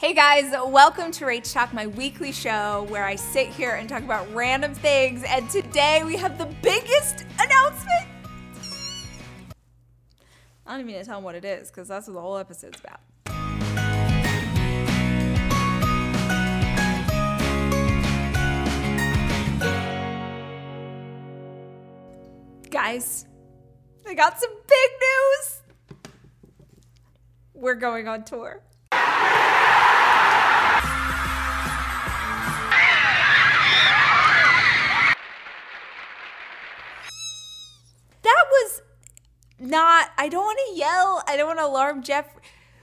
Hey guys, welcome to Rach Talk, my weekly show where I sit here and talk about random things. And today we have the biggest announcement. I don't even need to tell them what it is because that's what the whole episode's about. Guys, I got some big news. We're going on tour. Not, I don't want to yell. I don't want to alarm Jeff.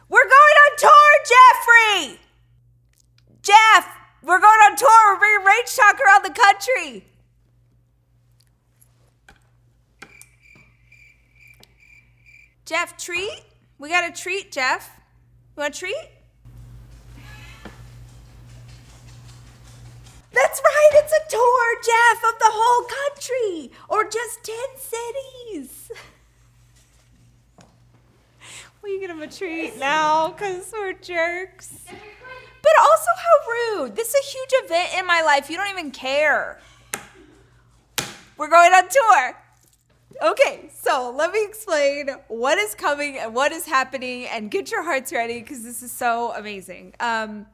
We're going on tour, Jeffrey! Jeff, we're going on tour. We're bringing Rach Talk around the country. Jeff, treat? We got a treat, Jeff. You want a treat? That's right, it's a tour, Jeff, of the whole country or just 10 cities. Will you get him a treat now? Because we're jerks. But also, how rude. This is a huge event in my life. You don't even care. We're going on tour. Okay, so let me explain what is coming and what is happening, and get your hearts ready because this is so amazing. Um,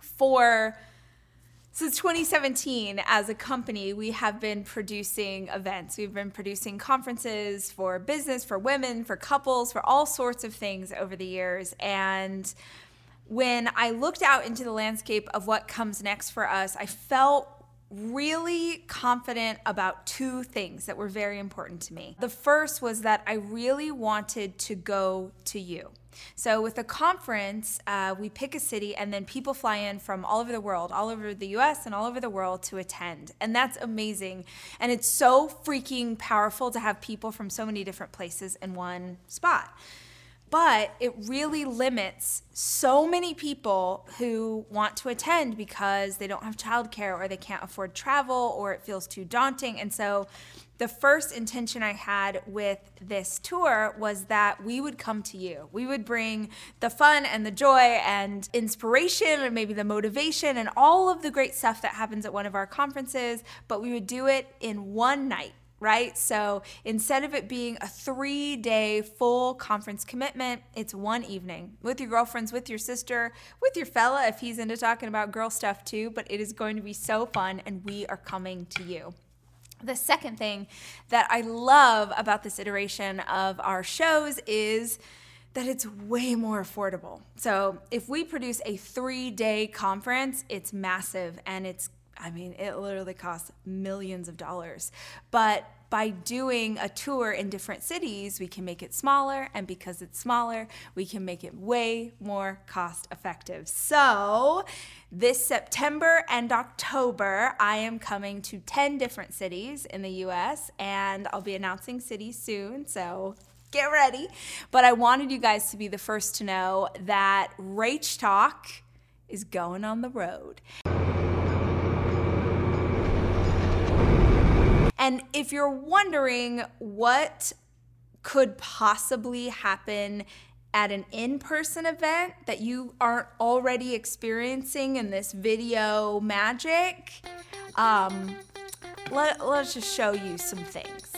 for since 2017, as a company, we have been producing events. We've been producing conferences for business, for women, for couples, for all sorts of things over the years. And when I looked out into the landscape of what comes next for us, I felt really confident about two things that were very important to me. The first was that I really wanted to go to you. So, with a conference, uh, we pick a city and then people fly in from all over the world, all over the US and all over the world to attend. And that's amazing. And it's so freaking powerful to have people from so many different places in one spot but it really limits so many people who want to attend because they don't have childcare or they can't afford travel or it feels too daunting. And so the first intention I had with this tour was that we would come to you. We would bring the fun and the joy and inspiration and maybe the motivation and all of the great stuff that happens at one of our conferences, but we would do it in one night right? So instead of it being a three day full conference commitment, it's one evening with your girlfriends, with your sister, with your fella if he's into talking about girl stuff too. But it is going to be so fun, and we are coming to you. The second thing that I love about this iteration of our shows is that it's way more affordable. So, if we produce a three day conference, it's massive and it's I mean, it literally costs millions of dollars. But by doing a tour in different cities, we can make it smaller. And because it's smaller, we can make it way more cost effective. So, this September and October, I am coming to 10 different cities in the US, and I'll be announcing cities soon. So, get ready. But I wanted you guys to be the first to know that Rach Talk is going on the road. And if you're wondering what could possibly happen at an in person event that you aren't already experiencing in this video magic, um, let, let's just show you some things.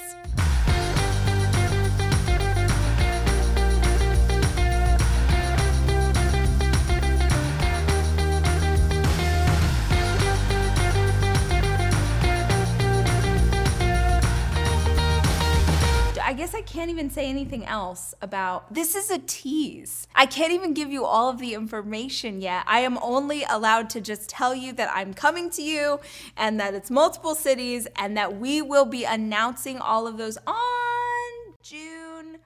Can't even say anything else about this is a tease. I can't even give you all of the information yet. I am only allowed to just tell you that I'm coming to you and that it's multiple cities and that we will be announcing all of those on June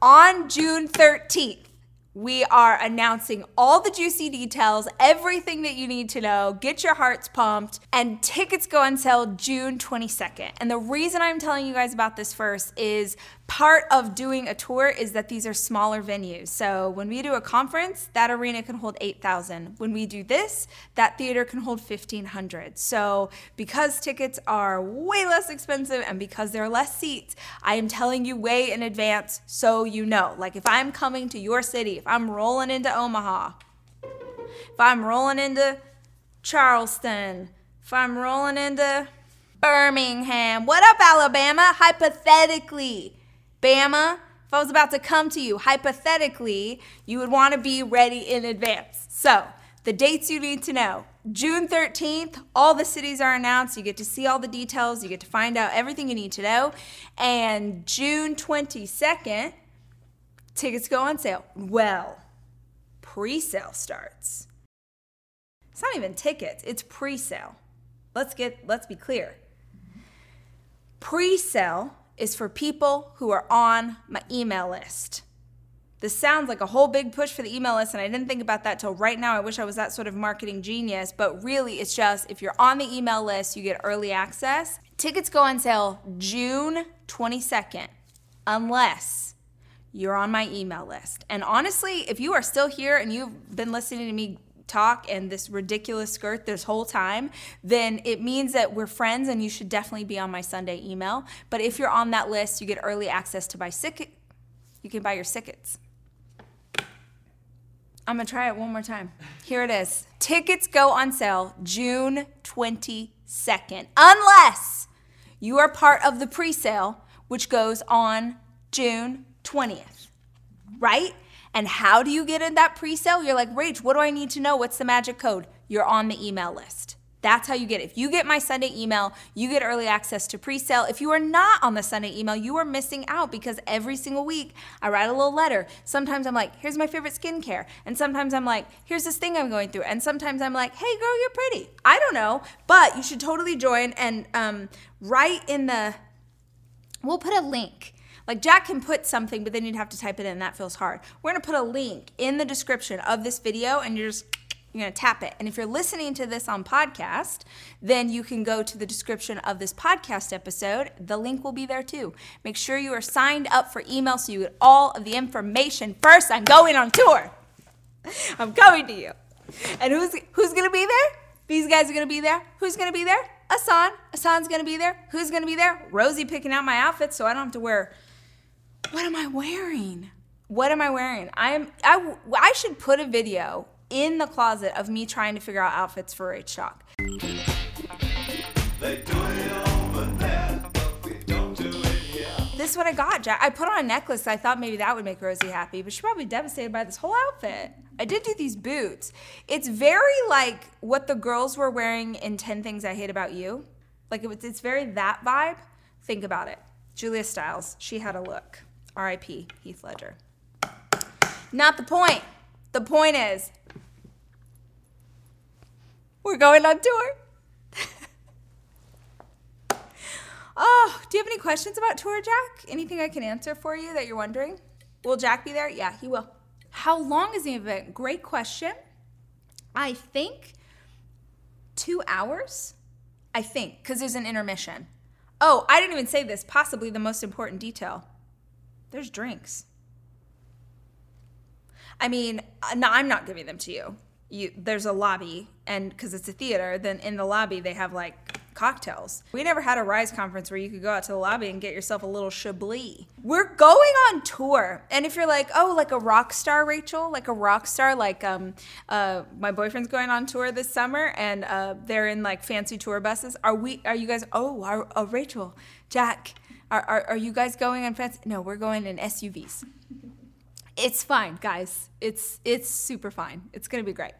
on June 13th. We are announcing all the juicy details, everything that you need to know. Get your hearts pumped. And tickets go on sale June 22nd. And the reason I'm telling you guys about this first is part of doing a tour is that these are smaller venues. So when we do a conference, that arena can hold 8,000. When we do this, that theater can hold 1,500. So because tickets are way less expensive and because there are less seats, I am telling you way in advance so you know. Like if I'm coming to your city, if I'm rolling into Omaha, if I'm rolling into Charleston, if I'm rolling into Birmingham, what up, Alabama? Hypothetically, Bama, if I was about to come to you, hypothetically, you would want to be ready in advance. So, the dates you need to know June 13th, all the cities are announced. You get to see all the details, you get to find out everything you need to know. And June 22nd, tickets go on sale. Well, pre sale starts. It's not even tickets, it's pre sale. Let's get let's be clear. Pre-sale is for people who are on my email list. This sounds like a whole big push for the email list, and I didn't think about that till right now. I wish I was that sort of marketing genius, but really, it's just if you're on the email list, you get early access. Tickets go on sale June 22nd, unless you're on my email list. And honestly, if you are still here and you've been listening to me talk and this ridiculous skirt this whole time, then it means that we're friends and you should definitely be on my Sunday email. But if you're on that list, you get early access to buy sick. You can buy your tickets. I'm gonna try it one more time. Here it is. Tickets go on sale June 22nd, unless you are part of the pre sale, which goes on June 20th, right? And how do you get in that pre sale? You're like, Rach, what do I need to know? What's the magic code? You're on the email list. That's how you get it. If you get my Sunday email, you get early access to pre sale. If you are not on the Sunday email, you are missing out because every single week I write a little letter. Sometimes I'm like, here's my favorite skincare. And sometimes I'm like, here's this thing I'm going through. And sometimes I'm like, hey, girl, you're pretty. I don't know. But you should totally join and um, write in the, we'll put a link. Like Jack can put something, but then you'd have to type it in. That feels hard. We're gonna put a link in the description of this video, and you're just you're going to tap it. And if you're listening to this on podcast, then you can go to the description of this podcast episode. The link will be there too. Make sure you are signed up for email so you get all of the information. First, I'm going on tour. I'm coming to you. And who's who's going to be there? These guys are going to be there. Who's going to be there? Asan. Asan's going to be there. Who's going to be there? Rosie picking out my outfits so I don't have to wear What am I wearing? What am I wearing? I am I I should put a video in the closet of me trying to figure out outfits for Rach Talk. This is what I got, Jack. I put on a necklace. I thought maybe that would make Rosie happy, but she's probably devastated by this whole outfit. I did do these boots. It's very like what the girls were wearing in 10 Things I Hate About You. Like it was, it's very that vibe. Think about it. Julia Stiles, she had a look. R.I.P. Heath Ledger. Not the point. The point is, we're going on tour. oh, do you have any questions about tour, Jack? Anything I can answer for you that you're wondering? Will Jack be there? Yeah, he will. How long is the event? Great question. I think two hours. I think, because there's an intermission. Oh, I didn't even say this. Possibly the most important detail there's drinks. I mean, uh, no, I'm not giving them to you. You there's a lobby and because it's a theater then in the lobby they have like cocktails. We never had a rise conference where you could go out to the lobby and get yourself a little chablis. We're going on tour and if you're like oh like a rock star rachel? Like a rock star like um uh my boyfriend's going on tour this summer and uh they're in like fancy tour buses? Are we are you guys oh are, oh rachel jack are, are, are you guys going on fancy no we're going in suvs it's fine, guys. It's it's super fine. It's gonna be great.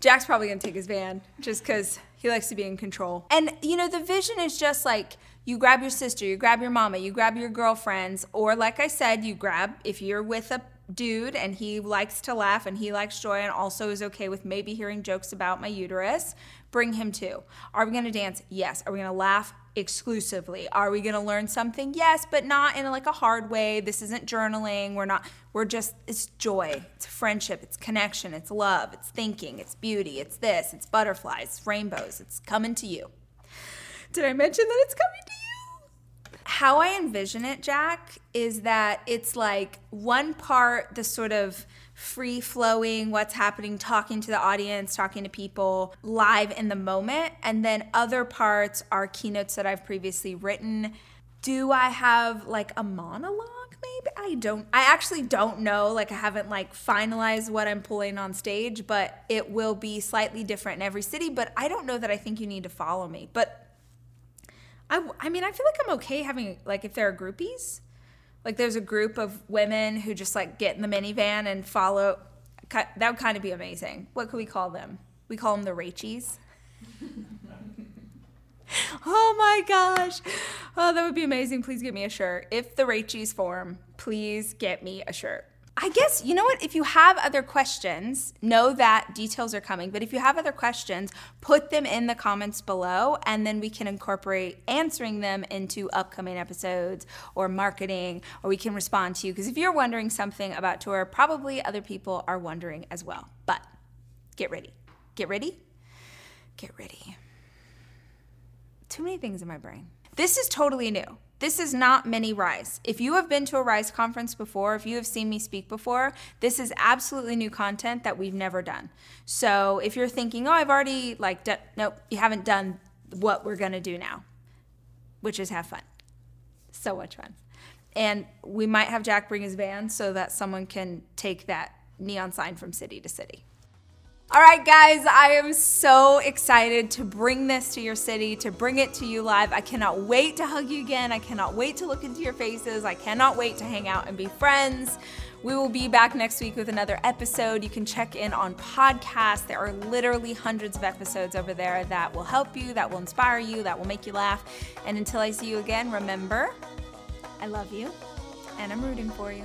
Jack's probably gonna take his van just because he likes to be in control. And you know, the vision is just like you grab your sister, you grab your mama, you grab your girlfriends, or like I said, you grab if you're with a dude and he likes to laugh and he likes joy and also is okay with maybe hearing jokes about my uterus, bring him too. Are we gonna dance? Yes. Are we gonna laugh? Exclusively. Are we going to learn something? Yes, but not in like a hard way. This isn't journaling. We're not we're just it's joy. It's friendship, it's connection, it's love, it's thinking, it's beauty, it's this, it's butterflies, it's rainbows. It's coming to you. Did I mention that it's coming to you? How I envision it, Jack, is that it's like one part the sort of free flowing, what's happening, talking to the audience, talking to people live in the moment. And then other parts are keynotes that I've previously written. Do I have like a monologue? Maybe I don't. I actually don't know. Like I haven't like finalized what I'm pulling on stage, but it will be slightly different in every city. But I don't know that I think you need to follow me. But I, I mean, I feel like I'm okay having like if there are groupies, like there's a group of women who just like get in the minivan and follow. That would kind of be amazing. What could we call them? We call them the Rachies. oh my gosh. Oh, that would be amazing. Please get me a shirt. If the Rachies form, please get me a shirt. I guess, you know what? If you have other questions, know that details are coming. But if you have other questions, put them in the comments below, and then we can incorporate answering them into upcoming episodes or marketing, or we can respond to you. Because if you're wondering something about tour, probably other people are wondering as well. But get ready. Get ready. Get ready. Too many things in my brain. This is totally new. This is not mini Rise. If you have been to a Rise conference before, if you have seen me speak before, this is absolutely new content that we've never done. So if you're thinking, oh, I've already like, done, nope, you haven't done what we're gonna do now, which is have fun. So much fun. And we might have Jack bring his van so that someone can take that neon sign from city to city. All right, guys, I am so excited to bring this to your city, to bring it to you live. I cannot wait to hug you again. I cannot wait to look into your faces. I cannot wait to hang out and be friends. We will be back next week with another episode. You can check in on podcasts. There are literally hundreds of episodes over there that will help you, that will inspire you, that will make you laugh. And until I see you again, remember, I love you and I'm rooting for you.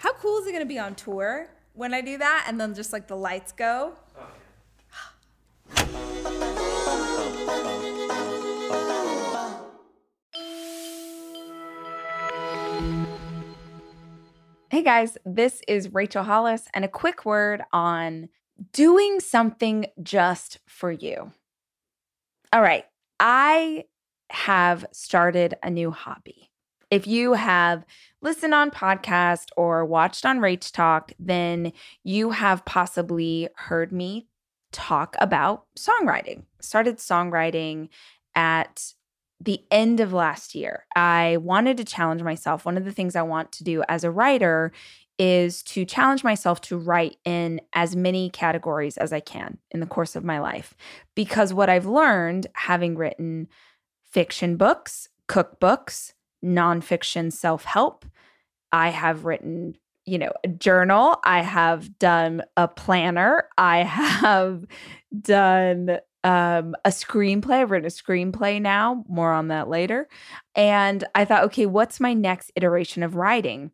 How cool is it going to be on tour? When I do that, and then just like the lights go. Hey guys, this is Rachel Hollis, and a quick word on doing something just for you. All right, I have started a new hobby. If you have listened on podcast or watched on Rach Talk, then you have possibly heard me talk about songwriting. Started songwriting at the end of last year. I wanted to challenge myself. One of the things I want to do as a writer is to challenge myself to write in as many categories as I can in the course of my life. Because what I've learned having written fiction books, cookbooks, nonfiction self help. I have written, you know, a journal. I have done a planner. I have done um, a screenplay. I've written a screenplay now, more on that later. And I thought, okay, what's my next iteration of writing?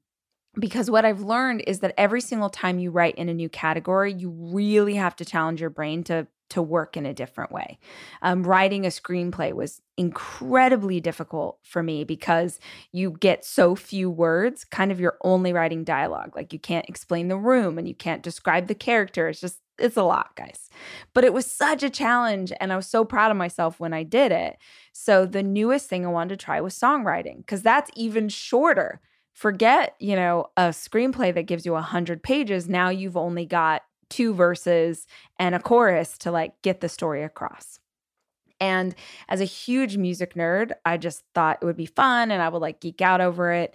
Because what I've learned is that every single time you write in a new category, you really have to challenge your brain to to work in a different way. Um, writing a screenplay was incredibly difficult for me because you get so few words, kind of you're only writing dialogue. Like you can't explain the room and you can't describe the character. It's just, it's a lot, guys. But it was such a challenge and I was so proud of myself when I did it. So the newest thing I wanted to try was songwriting because that's even shorter. Forget, you know, a screenplay that gives you a 100 pages. Now you've only got two verses and a chorus to like get the story across. And as a huge music nerd, I just thought it would be fun and I would like geek out over it.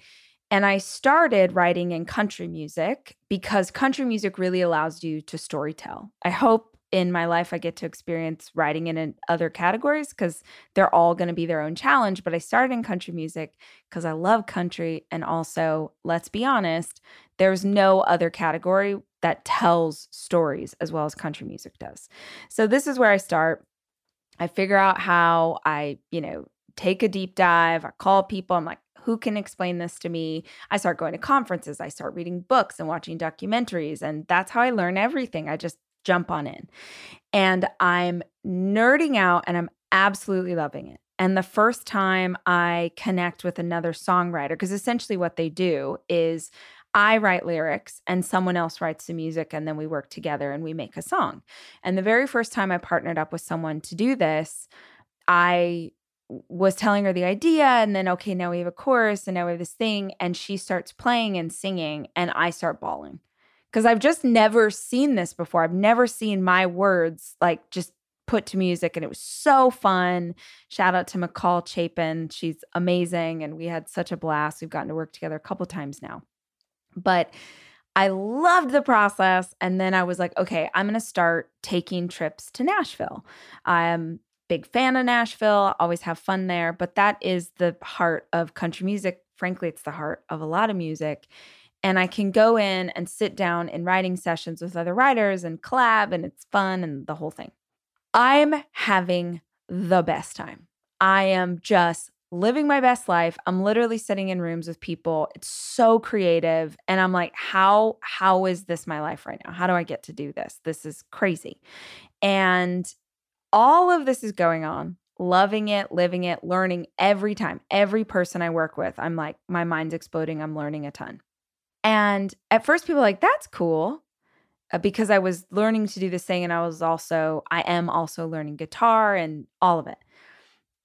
And I started writing in country music because country music really allows you to storytell. I hope in my life I get to experience writing in other categories because they're all going to be their own challenge. But I started in country music because I love country. And also, let's be honest, there's no other category that tells stories as well as country music does. So this is where I start. I figure out how I, you know, take a deep dive. I call people. I'm like, who can explain this to me? I start going to conferences. I start reading books and watching documentaries. And that's how I learn everything. I just jump on in. And I'm nerding out and I'm absolutely loving it. And the first time I connect with another songwriter, because essentially what they do is I write lyrics and someone else writes the music, and then we work together and we make a song. And the very first time I partnered up with someone to do this, I was telling her the idea and then okay now we have a chorus and now we have this thing and she starts playing and singing and i start bawling. Because i've just never seen this before. I've never seen my words like just put to music and it was so fun. Shout out to mccall chapin. She's amazing and we had such a blast. We've gotten to work together a couple times now but I loved the process. And then I was like, okay, I'm going to start taking trips to Nashville. I'm big fan of Nashville, always have fun there, but that is the heart of country music. Frankly, it's the heart of a lot of music. And I can go in and sit down in writing sessions with other writers and collab, and it's fun and the whole thing. I'm having the best time. I am just living my best life. I'm literally sitting in rooms with people. It's so creative and I'm like how how is this my life right now? How do I get to do this? This is crazy. And all of this is going on. Loving it, living it, learning every time. Every person I work with, I'm like my mind's exploding. I'm learning a ton. And at first people like that's cool. Uh, because I was learning to do this thing and I was also I am also learning guitar and all of it.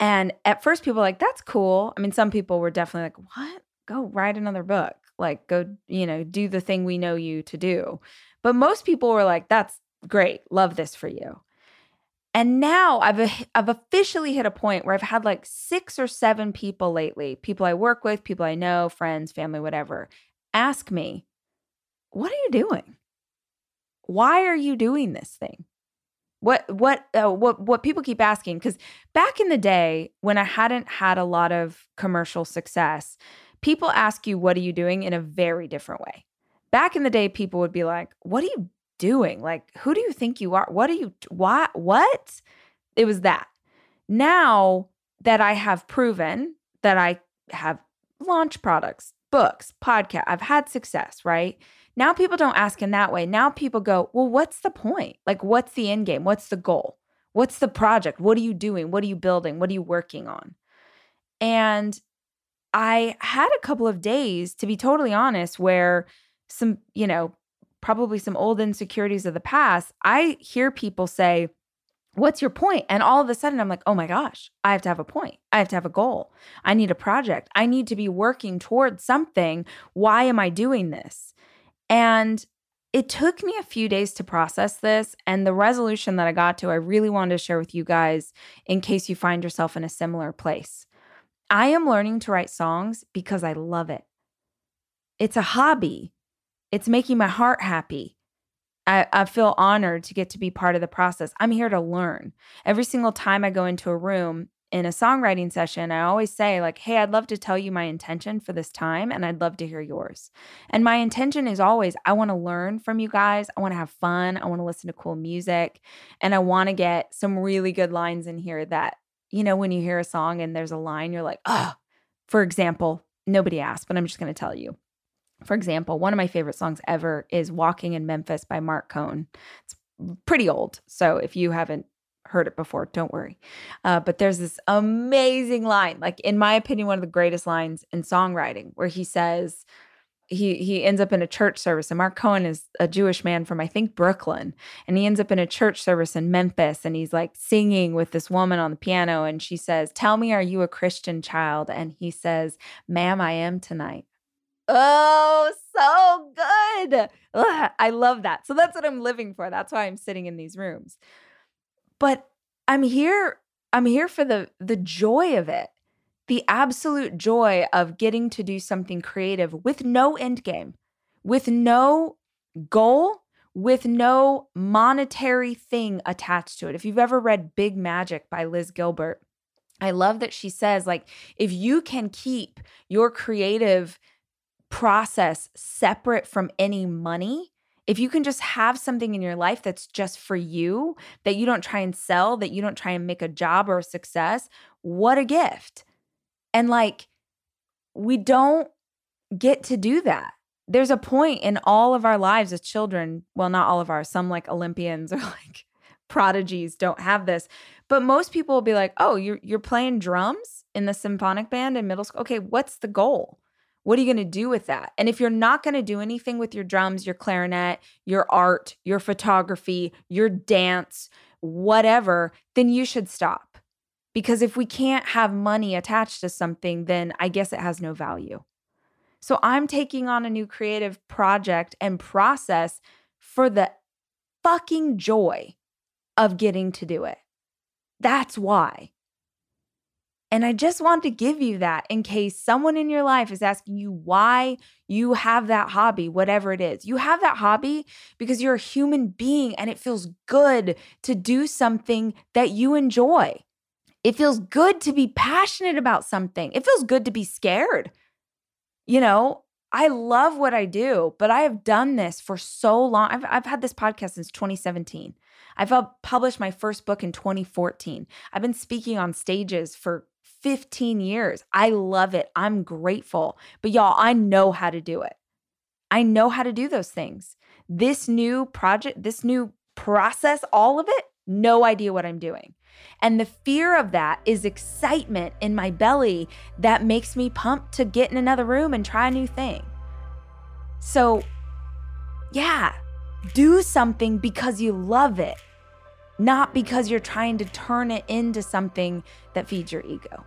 And at first, people were like, that's cool. I mean, some people were definitely like, what? Go write another book. Like, go, you know, do the thing we know you to do. But most people were like, that's great. Love this for you. And now I've I've officially hit a point where I've had like six or seven people lately, people I work with, people I know, friends, family, whatever, ask me, "What are you doing? Why are you doing this thing?" What what uh, what what people keep asking cuz back in the day when I hadn't had a lot of commercial success, people ask you what are you doing in a very different way. Back in the day people would be like, "What are you doing? Like who do you think you are? What are you what what?" It was that. Now that I have proven that I have launched products, books, podcast, I've had success, right? Now people don't ask in that way. Now people go, well, what's the point? Like, what's the end game? What's the goal? What's the project? What are you doing? What are you building? What are you working on? And I had a couple of days, to be totally honest, where some, you know, probably some old insecurities of the past, I hear people say, What's your point? And all of a sudden, I'm like, oh my gosh, I have to have a point. I have to have a goal. I need a project. I need to be working towards something. Why am I doing this? And it took me a few days to process this. And the resolution that I got to, I really wanted to share with you guys in case you find yourself in a similar place. I am learning to write songs because I love it. It's a hobby, it's making my heart happy. I, I, feel honored to get to be part of the process. I'm here to learn. Every single time I go into a room, in a songwriting session, I always say, like, hey, I'd love to tell you my intention for this time and I'd love to hear yours. And my intention is always, I want to learn from you guys. I want to have fun. I want to listen to cool music. And I want to get some really good lines in here that, you know, when you hear a song and there's a line, you're like, oh, for example, nobody asked, but I'm just going to tell you. For example, one of my favorite songs ever is Walking in Memphis by Marc Cohn. It's pretty old. So if you haven't heard it before, don't worry. Uh, but there's this amazing line, like in my opinion, one of the greatest lines in songwriting, where he says, he he ends up in a church service and Marc Cohn is a Jewish man from I think Brooklyn and he ends up in a church service in Memphis and he's like singing with this woman on the piano and she says tell me are you a Christian child? And he says ma'am I am tonight. Oh so good! Ugh, I love that. So that's what I'm living for. That's why I'm sitting in these rooms but I'm here I'm here for the the joy of it. The absolute joy of getting to do something creative with no end game, with no goal, with no monetary thing attached to it. If you've ever read Big Magic by Liz Gilbert, I love that she says like if you can keep your creative process separate from any money, if you can just have something in your life that's just for you, that you don't try and sell, that you don't try and make a job or a success, what a gift. And like, we don't get to do that. there's a point in all of our lives as children, well, not all of ours, some like Olympians or like prodigies don't have this, but most people will be like, "Oh, you're you're playing drums in the symphonic band in middle school. Okay, what's the goal? What are you going to do with that? And if you're not going to do anything with your drums, your clarinet, your art, your photography, your dance, whatever, then you should stop. Because if we can't have money attached to something, then I guess it has no value. So I'm taking on a new creative project and process for the fucking joy of getting to do it. That's why. And I just want to give you that in case someone in your life is asking you why you have that hobby, whatever it is. You have that hobby because you're a human being and it feels good to do something that you enjoy. It feels good to be passionate about something. It feels good to be scared. You know, I love what I do, but I have done this for so long. I've, I've had this podcast since 2017. I've uh, published my first book in 2014. I've been speaking on stages for 15 years. I love it. I'm grateful. But y'all, I know how to do it. I know how to do those things. This new project, this new process, all of it, no idea what I'm doing. And the fear of that is excitement in my belly that makes me pumped to get in another room and try a new thing. So, yeah, do something because you love it, not because you're trying to turn it into something that feeds your ego.